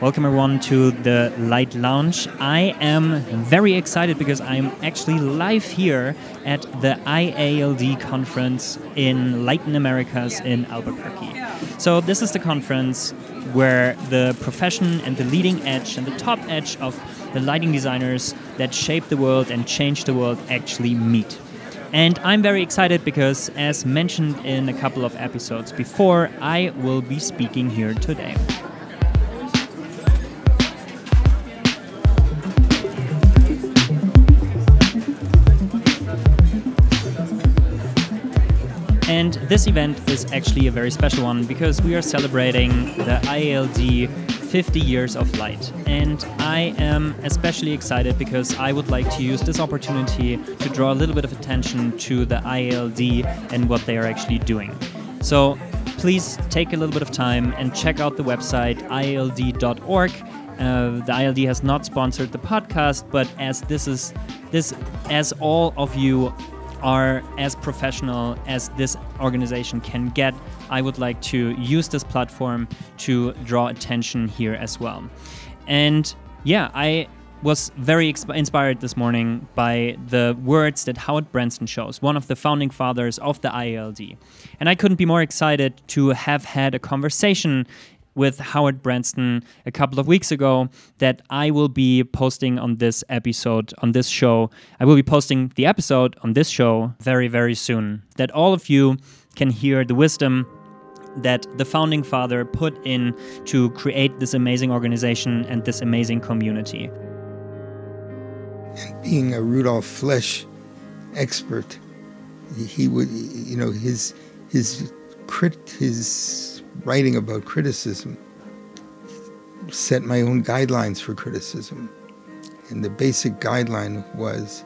Welcome everyone to the Light Lounge. I am very excited because I'm actually live here at the IALD conference Enlighten Americas in Albuquerque. So this is the conference where the profession and the leading edge and the top edge of the lighting designers that shape the world and change the world actually meet. And I'm very excited because, as mentioned in a couple of episodes before, I will be speaking here today. And this event is actually a very special one because we are celebrating the ILD 50 years of light. And I am especially excited because I would like to use this opportunity to draw a little bit of attention to the ILD and what they are actually doing. So please take a little bit of time and check out the website ild.org. Uh, the ILD has not sponsored the podcast, but as this is this, as all of you are as professional as this organization can get, I would like to use this platform to draw attention here as well. And yeah, I was very inspired this morning by the words that Howard Brandston shows, one of the founding fathers of the IALD. And I couldn't be more excited to have had a conversation with Howard Brandston a couple of weeks ago that I will be posting on this episode, on this show. I will be posting the episode on this show very, very soon. That all of you can hear the wisdom that the founding father put in to create this amazing organization and this amazing community. And being a Rudolf Flesch expert, he would, you know, his his crit his writing about criticism, set my own guidelines for criticism. And the basic guideline was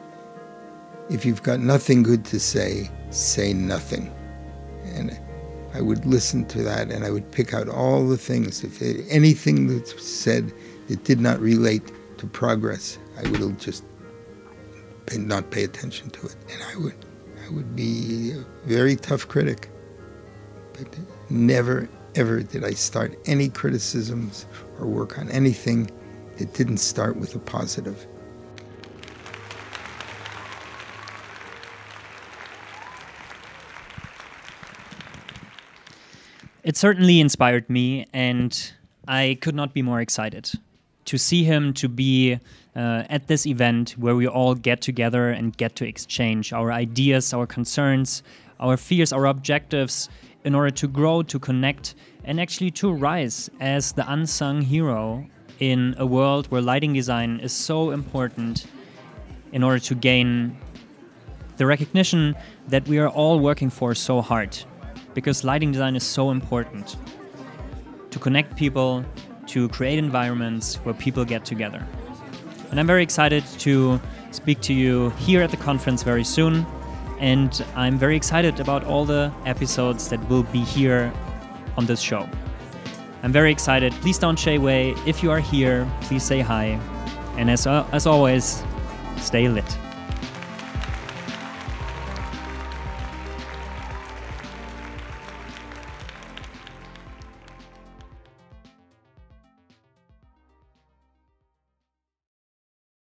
if you've got nothing good to say, say nothing. And I would listen to that and I would pick out all the things. If anything that's said that did not relate to progress, I would just not pay attention to it. And I would, I would be a very tough critic. But never, ever did I start any criticisms or work on anything that didn't start with a positive. It certainly inspired me, and I could not be more excited to see him to be uh, at this event where we all get together and get to exchange our ideas, our concerns, our fears, our objectives, in order to grow, to connect, and actually to rise as the unsung hero in a world where lighting design is so important in order to gain the recognition that we are all working for so hard. Because lighting design is so important to connect people, to create environments where people get together. And I'm very excited to speak to you here at the conference very soon and I'm very excited about all the episodes that will be here on this show. I'm very excited. Please don't shy away. If you are here, please say hi. And as, uh, as always, stay lit.